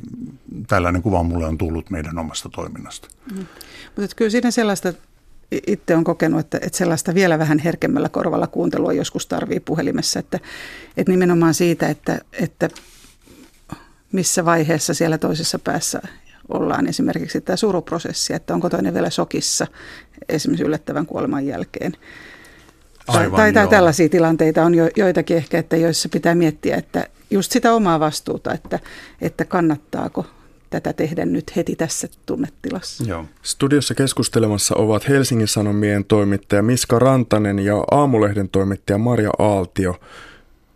tällainen kuva mulle on tullut meidän omasta toiminnasta. Mm. Mutta kyllä siinä sellaista, itse on kokenut, että, että sellaista vielä vähän herkemmällä korvalla kuuntelua joskus tarvii puhelimessa, että, että nimenomaan siitä, että, että missä vaiheessa siellä toisessa päässä ollaan esimerkiksi tämä suruprosessi, että onko toinen vielä sokissa esimerkiksi yllättävän kuoleman jälkeen. Aivan, tai, tai tällaisia tilanteita on jo, joitakin ehkä, että joissa pitää miettiä, että just sitä omaa vastuuta, että, että kannattaako tätä tehdä nyt heti tässä tunnetilassa. Joo. Studiossa keskustelemassa ovat Helsingin Sanomien toimittaja Miska Rantanen ja Aamulehden toimittaja Maria Aaltio.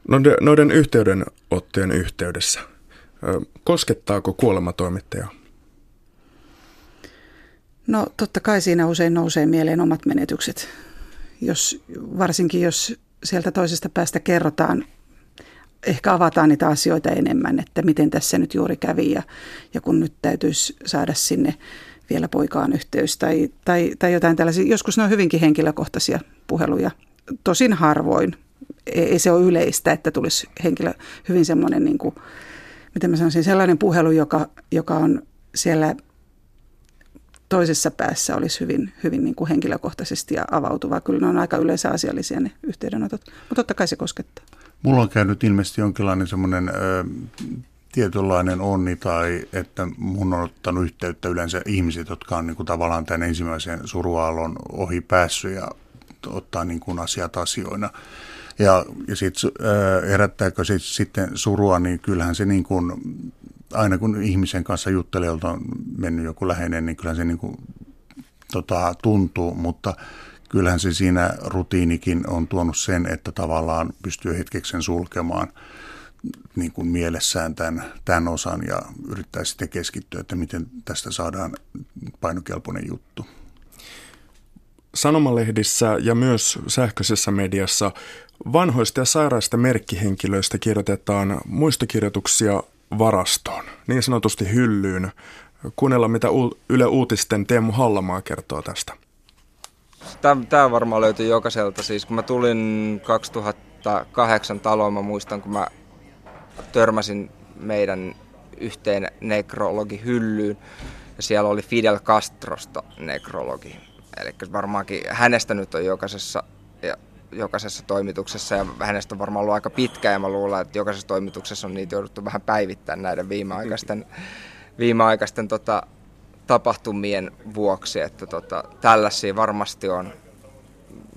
Noiden, noiden yhteydenottojen yhteydessä. Koskettaako kuolema toimittajaa? No totta kai siinä usein nousee mieleen omat menetykset. Jos, varsinkin jos sieltä toisesta päästä kerrotaan, ehkä avataan niitä asioita enemmän, että miten tässä nyt juuri kävi ja, ja kun nyt täytyisi saada sinne vielä poikaan yhteys tai, tai, tai jotain tällaisia. Joskus ne on hyvinkin henkilökohtaisia puheluja, tosin harvoin. Ei, ei se ole yleistä, että tulisi henkilö hyvin semmoinen, niin kuin, miten mä sanoisin, sellainen puhelu, joka, joka on siellä toisessa päässä olisi hyvin, hyvin niin kuin henkilökohtaisesti ja avautuva. Kyllä ne on aika yleensä asiallisia ne yhteydenotot, mutta totta kai se koskettaa. Mulla on käynyt ilmeisesti jonkinlainen semmoinen ö, tietynlainen onni tai että mun on ottanut yhteyttä yleensä ihmiset, jotka on niin kuin tavallaan tämän ensimmäisen suruaallon ohi päässyt ja ottaa niin kuin asiat asioina. Ja, ja sitten herättääkö se sitten surua, niin kyllähän se niin kuin aina kun ihmisen kanssa juttelee, jolta on mennyt joku läheinen, niin kyllähän se niin kuin, tota, tuntuu, mutta kyllähän se siinä rutiinikin on tuonut sen, että tavallaan pystyy hetkeksen sulkemaan niin kuin mielessään tämän, tämän osan ja yrittää sitten keskittyä, että miten tästä saadaan painokelpoinen juttu. Sanomalehdissä ja myös sähköisessä mediassa vanhoista ja sairaista merkkihenkilöistä kirjoitetaan muistokirjoituksia varastoon, niin sanotusti hyllyyn. Kuunnella, mitä Yle Uutisten Teemu Hallamaa kertoo tästä. Tämä varmaan löytyy jokaiselta. Siis kun mä tulin 2008 taloon, mä muistan, kun mä törmäsin meidän yhteen nekrologihyllyyn. Ja siellä oli Fidel Castrosta nekrologi. Eli varmaankin hänestä nyt on jokaisessa jokaisessa toimituksessa ja hänestä on varmaan ollut aika pitkä ja mä luulen, että jokaisessa toimituksessa on niitä jouduttu vähän päivittämään näiden viimeaikaisten, viimeaikaisten tota, tapahtumien vuoksi, että tota, tällaisia varmasti on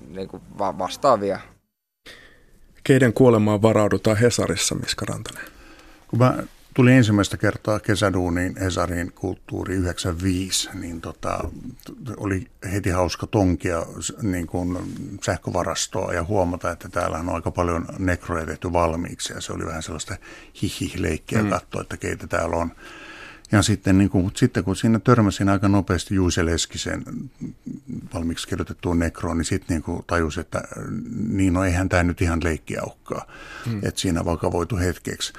niin kuin va- vastaavia. Keiden kuolemaan varaudutaan Hesarissa, Miska Rantanen? Kun mä tulin ensimmäistä kertaa kesäduuniin Hesarin kulttuuri 95, niin tota, oli heti hauska tonkia niin kuin sähkövarastoa ja huomata, että täällä on aika paljon nekroja tehty valmiiksi ja se oli vähän sellaista hihi-leikkiä mm. katsoa, että keitä täällä on. Ja sitten, niin kuin, sitten kun siinä törmäsin aika nopeasti Juise Leskisen valmiiksi kirjoitettuun nekroon, niin sitten niin kuin tajus, että niin no eihän tämä nyt ihan leikkiaukkaa, hmm. että siinä vakavoitu hetkeksi.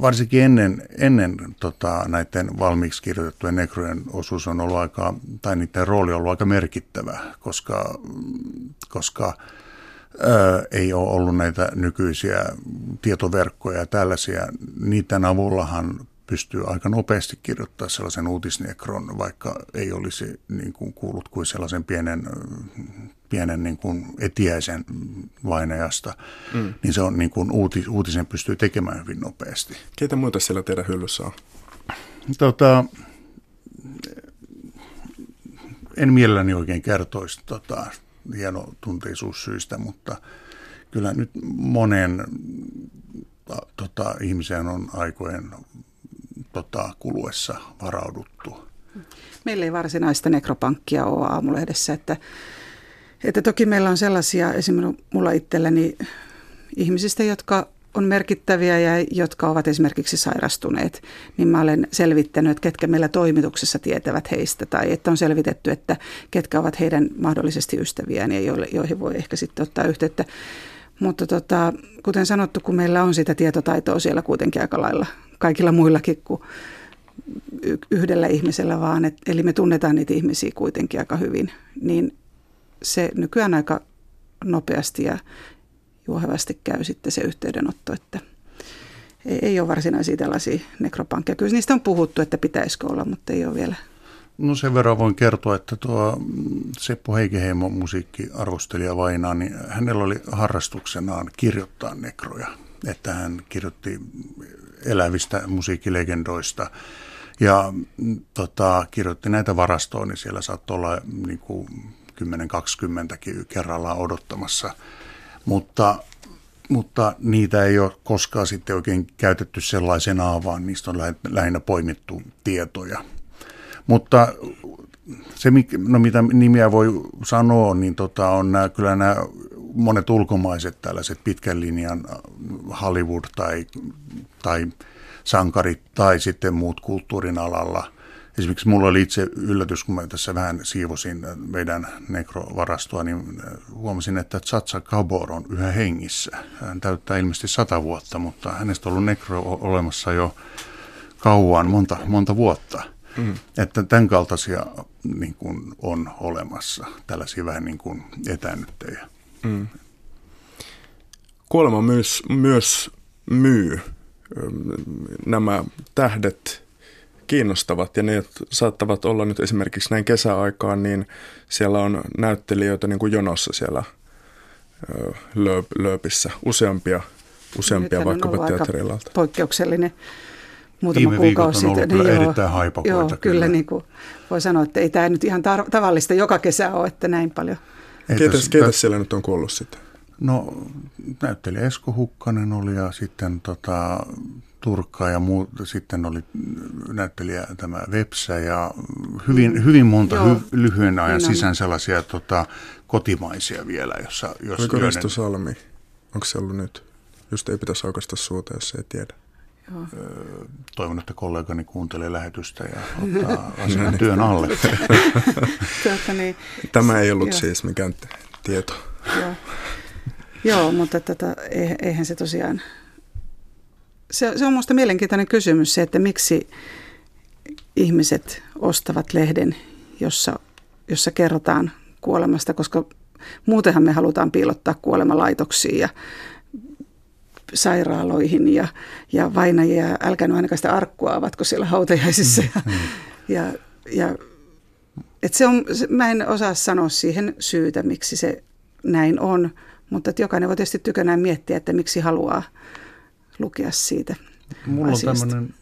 Varsinkin ennen, ennen tota, näiden valmiiksi kirjoitettujen nekrojen osuus on ollut aika, tai niiden rooli on ollut aika merkittävä, koska, koska Ö, ei ole ollut näitä nykyisiä tietoverkkoja ja tällaisia. Niiden avullahan pystyy aika nopeasti kirjoittaa sellaisen uutisnekron, vaikka ei olisi niin kuin kuullut kuin sellaisen pienen, pienen niin kuin etiäisen vainajasta, mm. niin se on niin kuin uutis, uutisen pystyy tekemään hyvin nopeasti. Keitä muita siellä teidän hyllyssä on? Tota, en mielelläni oikein kertoisi tota, hienotunteisuussyistä, mutta kyllä nyt monen tota, ihmiseen on aikojen tota, kuluessa varauduttu. Meillä ei varsinaista nekropankkia ole aamulehdessä, että, että toki meillä on sellaisia, esimerkiksi mulla itselläni ihmisistä, jotka on merkittäviä ja jotka ovat esimerkiksi sairastuneet, niin mä olen selvittänyt, että ketkä meillä toimituksessa tietävät heistä tai että on selvitetty, että ketkä ovat heidän mahdollisesti ystäviään ja joihin voi ehkä sitten ottaa yhteyttä. Mutta tota, kuten sanottu, kun meillä on sitä tietotaitoa siellä kuitenkin aika lailla kaikilla muillakin kuin yhdellä ihmisellä vaan, et, eli me tunnetaan niitä ihmisiä kuitenkin aika hyvin, niin se nykyään aika nopeasti ja juohevasti käy sitten se yhteydenotto, että ei, ei ole varsinaisia tällaisia nekropankkeja. Kyllä niistä on puhuttu, että pitäisikö olla, mutta ei ole vielä No sen verran voin kertoa, että tuo Seppo Heikeheimo, musiikkiarvostelija Vainaa, niin hänellä oli harrastuksenaan kirjoittaa nekroja. Että hän kirjoitti elävistä musiikkilegendoista ja tota, kirjoitti näitä varastoon, niin siellä saattoi olla niin kuin 10-20 kerrallaan odottamassa. Mutta mutta niitä ei ole koskaan sitten oikein käytetty sellaisenaan, vaan niistä on lähinnä poimittu tietoja. Mutta se, no mitä nimiä voi sanoa, niin tota on nämä, kyllä nämä monet ulkomaiset tällaiset pitkän linjan Hollywood tai, tai sankarit tai sitten muut kulttuurin alalla. Esimerkiksi mulla oli itse yllätys, kun mä tässä vähän siivosin meidän nekrovarastoa, niin huomasin, että Tsatsa Kabor on yhä hengissä. Hän täyttää ilmeisesti sata vuotta, mutta hänestä on ollut nekro olemassa jo kauan, monta, monta vuotta. Mm. Että tämän kaltaisia niin kuin on olemassa, tällaisia vähän niin kuin etännyttejä. Mm. Kuolema myös, myös myy nämä tähdet kiinnostavat ja ne saattavat olla nyt esimerkiksi näin kesäaikaan, niin siellä on näyttelijöitä niin kuin jonossa siellä lööpissä, useampia, useampia vaikkapa teatterilalta. Poikkeuksellinen muutama Viime kuukausi sitten. Niin joo, erittäin haipakoita. Joo, kyllä, kyllä niin kuin voi sanoa, että ei tämä nyt ihan tar- tavallista joka kesä ole, että näin paljon. Keitä, keitä siellä nyt on kuollut sitten? No näyttelijä Esko Hukkanen oli ja sitten tota, Turkka ja muu, sitten oli näyttelijä tämä Vepsä ja hyvin, hyvin monta hy, lyhyen ajan niin sisään sellaisia tota, kotimaisia vielä. Jossa, jos Oliko joiden... Salmi? Onko se ollut nyt? Just ei pitäisi aukasta suuta, jos ei tiedä. Joo. Toivon, että kollegani kuuntelee lähetystä ja ottaa asian työn alle. tuota, niin, Tämä ei ollut jo. siis mikään tieto. Joo, Joo mutta tätä, eihän se tosiaan... Se, se on minusta mielenkiintoinen kysymys se, että miksi ihmiset ostavat lehden, jossa, jossa kerrotaan kuolemasta, koska muutenhan me halutaan piilottaa kuolemalaitoksiin ja sairaaloihin ja, ja vainajia, älkää nyt ainakaan sitä arkkua avatko siellä hautajaisissa. Ja, mm, mm. ja, ja et se on, mä en osaa sanoa siihen syytä, miksi se näin on, mutta jokainen voi tietysti tykönään miettiä, että miksi haluaa lukea siitä Mulla asiasta. on tämmöinen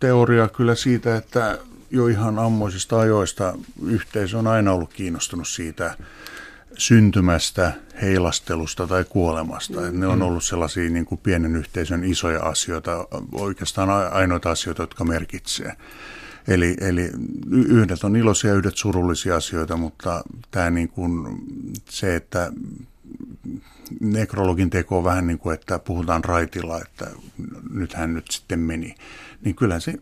teoria kyllä siitä, että jo ihan ammoisista ajoista yhteisö on aina ollut kiinnostunut siitä, syntymästä, heilastelusta tai kuolemasta. Mm. Ne on ollut sellaisia niin kuin pienen yhteisön isoja asioita, oikeastaan ainoita asioita, jotka merkitsee. Eli, eli yhdet on iloisia, yhdet surullisia asioita, mutta tämä niin kuin se, että nekrologin teko on vähän niin kuin, että puhutaan raitilla, että nyt hän nyt sitten meni, niin kyllä se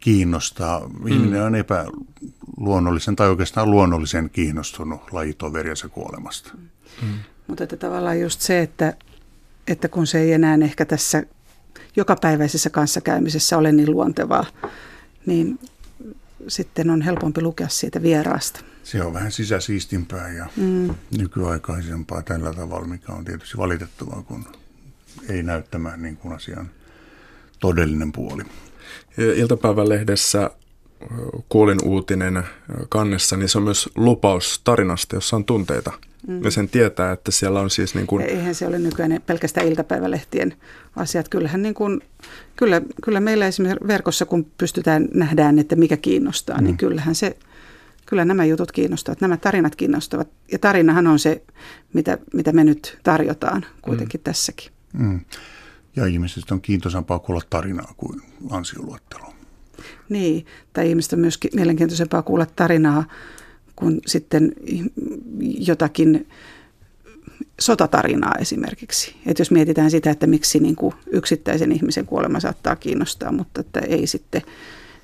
kiinnostaa. Ihminen mm. on epäluonnollisen tai oikeastaan luonnollisen kiinnostunut lajitoveriansa kuolemasta. Mm. Mutta että tavallaan just se, että, että kun se ei enää ehkä tässä jokapäiväisessä kanssakäymisessä ole niin luontevaa, niin sitten on helpompi lukea siitä vieraasta. Se on vähän sisäsiistimpää ja mm. nykyaikaisempaa tällä tavalla, mikä on tietysti valitettavaa, kun ei näy tämä niin kuin asian todellinen puoli. Iltapäivälehdessä kuulin uutinen kannessa, niin se on myös lupaus tarinasta, jossa on tunteita. Mm. Ja sen tietää, että siellä on siis niin kuin... Eihän se ole nykyään pelkästään iltapäivälehtien asiat. Kyllähän niin kuin, kyllä, kyllä meillä esimerkiksi verkossa, kun pystytään nähdään, että mikä kiinnostaa, niin mm. niin kyllähän se, kyllä nämä jutut kiinnostavat, nämä tarinat kiinnostavat. Ja tarinahan on se, mitä, mitä me nyt tarjotaan kuitenkin mm. tässäkin. Mm. Ja ihmiset on kiintoisampaa kuulla tarinaa kuin ansioluetteloa. Niin, tai ihmiset on myös mielenkiintoisempaa kuulla tarinaa kuin sitten jotakin sotatarinaa esimerkiksi. Että jos mietitään sitä, että miksi niin kuin yksittäisen ihmisen kuolema saattaa kiinnostaa, mutta että ei sitten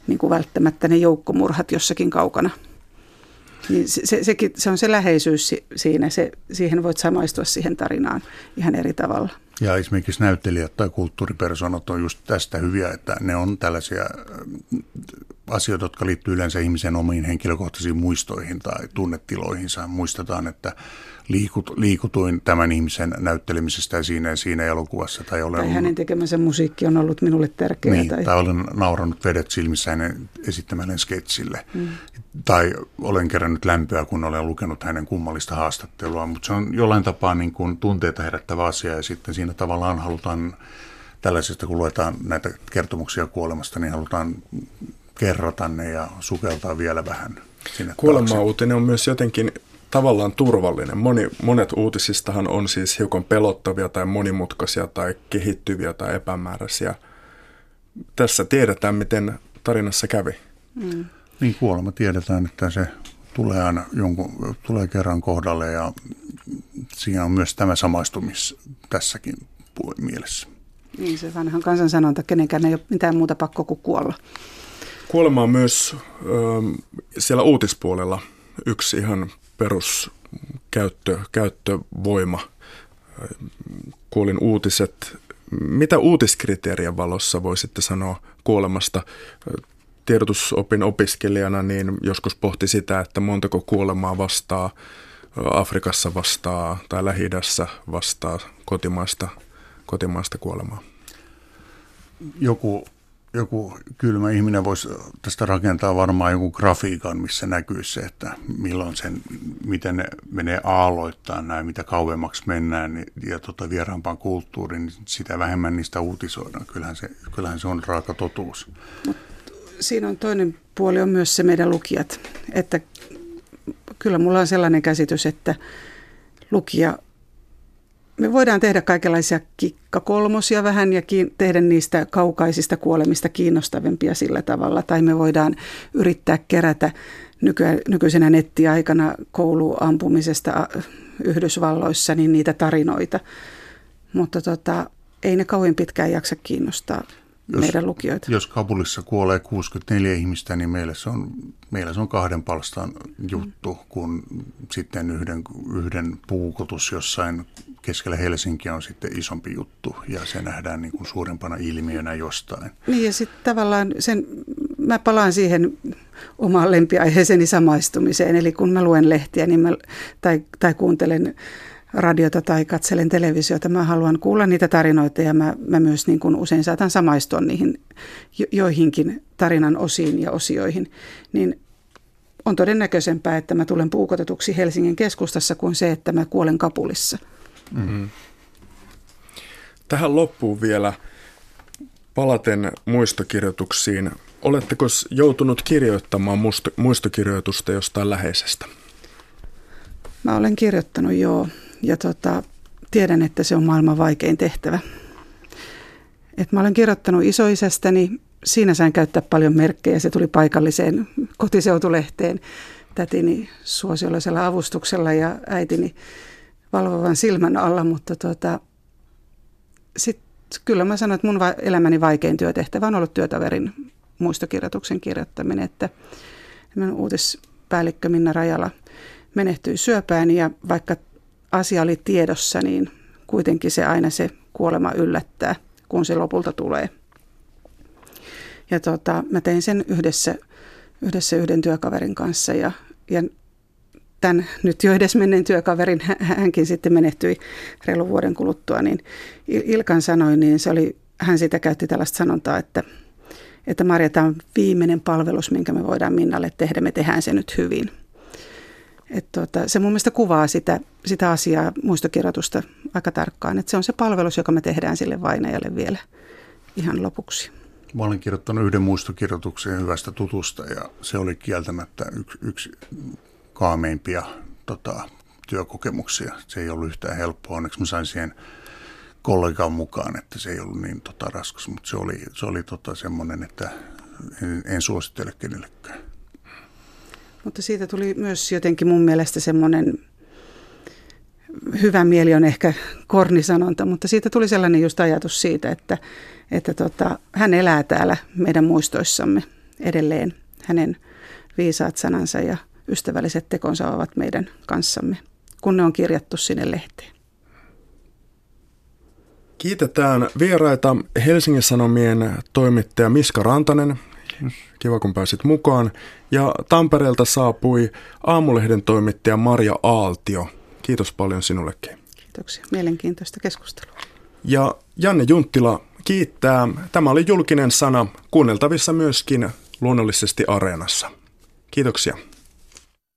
niin kuin välttämättä ne joukkomurhat jossakin kaukana. Niin se, se, sekin, se on se läheisyys siinä, se, siihen voit samaistua siihen tarinaan ihan eri tavalla. Ja esimerkiksi näyttelijät tai kulttuuripersonat on just tästä hyviä, että ne on tällaisia asioita, jotka liittyy yleensä ihmisen omiin henkilökohtaisiin muistoihin tai tunnetiloihinsa. Muistetaan, että liikut, liikutuin tämän ihmisen näyttelemisestä ja siinä, siinä elokuvassa. Tai, olen tai hänen tekemänsä musiikki on ollut minulle tärkeää. Niin, tai... tai olen naurannut vedet silmissä hänen esittämälle sketsille. Mm. Tai olen kerännyt lämpöä, kun olen lukenut hänen kummallista haastattelua. Mutta se on jollain tapaa niin kuin tunteita herättävä asia ja sitten siinä tavallaan halutaan tällaisesta, kun luetaan näitä kertomuksia kuolemasta, niin halutaan kerrota ne ja sukeltaa vielä vähän sinne Kuolema-uutinen on myös jotenkin tavallaan turvallinen. Moni, monet uutisistahan on siis hiukan pelottavia tai monimutkaisia tai kehittyviä tai epämääräisiä. Tässä tiedetään, miten tarinassa kävi. Mm. Niin kuolema tiedetään, että se tulee aina jonkun, tulee kerran kohdalle ja siinä on myös tämä samaistumis tässäkin mielessä. Niin se vanhan kansansanonta, kenenkään ei ole mitään muuta pakko kuin kuolla. Kuolema on myös ö, siellä uutispuolella yksi ihan peruskäyttö, käyttövoima. Kuulin uutiset. Mitä uutiskriteerien valossa voisitte sanoa kuolemasta? Tiedotusopin opiskelijana niin joskus pohti sitä, että montako kuolemaa vastaa Afrikassa vastaa tai lähi vastaa kotimaista, kotimaista kuolemaa. Joku joku kylmä ihminen voisi tästä rakentaa varmaan joku grafiikan, missä näkyy se, että milloin sen, miten ne menee aalloittaa näin, mitä kauemmaksi mennään niin, ja tota vieraampaan kulttuuriin, niin sitä vähemmän niistä uutisoidaan. Kyllähän se, kyllähän se on raaka totuus. Siinä on toinen puoli on myös se meidän lukijat, että kyllä mulla on sellainen käsitys, että lukija me voidaan tehdä kaikenlaisia kikkakolmosia vähän ja kiin- tehdä niistä kaukaisista kuolemista kiinnostavimpia sillä tavalla. Tai me voidaan yrittää kerätä nyky- nykyisenä nettiaikana kouluampumisesta Yhdysvalloissa niin niitä tarinoita. Mutta tota, ei ne kauhean pitkään jaksa kiinnostaa jos, meidän lukijoita. Jos Kabulissa kuolee 64 ihmistä, niin meillä se on, meillä se on kahden palstan juttu, kun sitten yhden, yhden puukotus jossain keskellä Helsinkiä on sitten isompi juttu ja se nähdään niin kuin suurempana ilmiönä jostain. Niin ja sitten tavallaan sen, mä palaan siihen omaan lempiaiheeseeni samaistumiseen, eli kun mä luen lehtiä niin mä, tai, tai kuuntelen radiota tai katselen televisiota, mä haluan kuulla niitä tarinoita ja mä, mä myös niin kuin usein saatan samaistua niihin joihinkin tarinan osiin ja osioihin, niin on todennäköisempää, että mä tulen puukotetuksi Helsingin keskustassa kuin se, että mä kuolen Kapulissa. Mm-hmm. Tähän loppuun vielä palaten muistokirjoituksiin. Oletteko joutunut kirjoittamaan muistokirjoitusta jostain läheisestä? Mä olen kirjoittanut joo ja tota, tiedän, että se on maailman vaikein tehtävä. Et mä olen kirjoittanut isoisästäni, siinä sain käyttää paljon merkkejä, se tuli paikalliseen kotiseutulehteen tätini suosiollisella avustuksella ja äitini valvovan silmän alla, mutta tota, sit, kyllä mä sanon, että mun elämäni vaikein työtehtävä on ollut työtaverin muistokirjoituksen kirjoittaminen, että uutispäällikkö Minna Rajala menehtyi syöpään ja vaikka asia oli tiedossa, niin kuitenkin se aina se kuolema yllättää, kun se lopulta tulee. Ja tota, mä tein sen yhdessä, yhdessä yhden työkaverin kanssa ja, ja tämän nyt jo edes menneen työkaverin, hänkin sitten menehtyi reilun vuoden kuluttua, niin Ilkan sanoi, niin se oli, hän sitä käytti tällaista sanontaa, että, että Marja, tämä on viimeinen palvelus, minkä me voidaan Minnalle tehdä, me tehdään se nyt hyvin. Et tuota, se mun mielestä kuvaa sitä, sitä asiaa, muistokirjoitusta aika tarkkaan, että se on se palvelus, joka me tehdään sille vainajalle vielä ihan lopuksi. Mä olen kirjoittanut yhden muistokirjoituksen hyvästä tutusta ja se oli kieltämättä yksi, yksi kaameimpia tota, työkokemuksia. Se ei ollut yhtään helppoa. Onneksi mä sain siihen kollegan mukaan, että se ei ollut niin tota, raskas, mutta se oli, se oli tota, semmoinen, että en, en suosittele kenellekään. Mutta siitä tuli myös jotenkin mun mielestä semmoinen hyvä mieli on ehkä kornisanonta, mutta siitä tuli sellainen just ajatus siitä, että, että tota, hän elää täällä meidän muistoissamme edelleen. Hänen viisaat sanansa ja ystävälliset tekonsa ovat meidän kanssamme, kun ne on kirjattu sinne lehteen. Kiitetään vieraita Helsingin Sanomien toimittaja Miska Rantanen. Kiva, kun pääsit mukaan. Ja Tampereelta saapui Aamulehden toimittaja Marja Aaltio. Kiitos paljon sinullekin. Kiitoksia. Mielenkiintoista keskustelua. Ja Janne Junttila kiittää. Tämä oli julkinen sana, kuunneltavissa myöskin luonnollisesti Areenassa. Kiitoksia.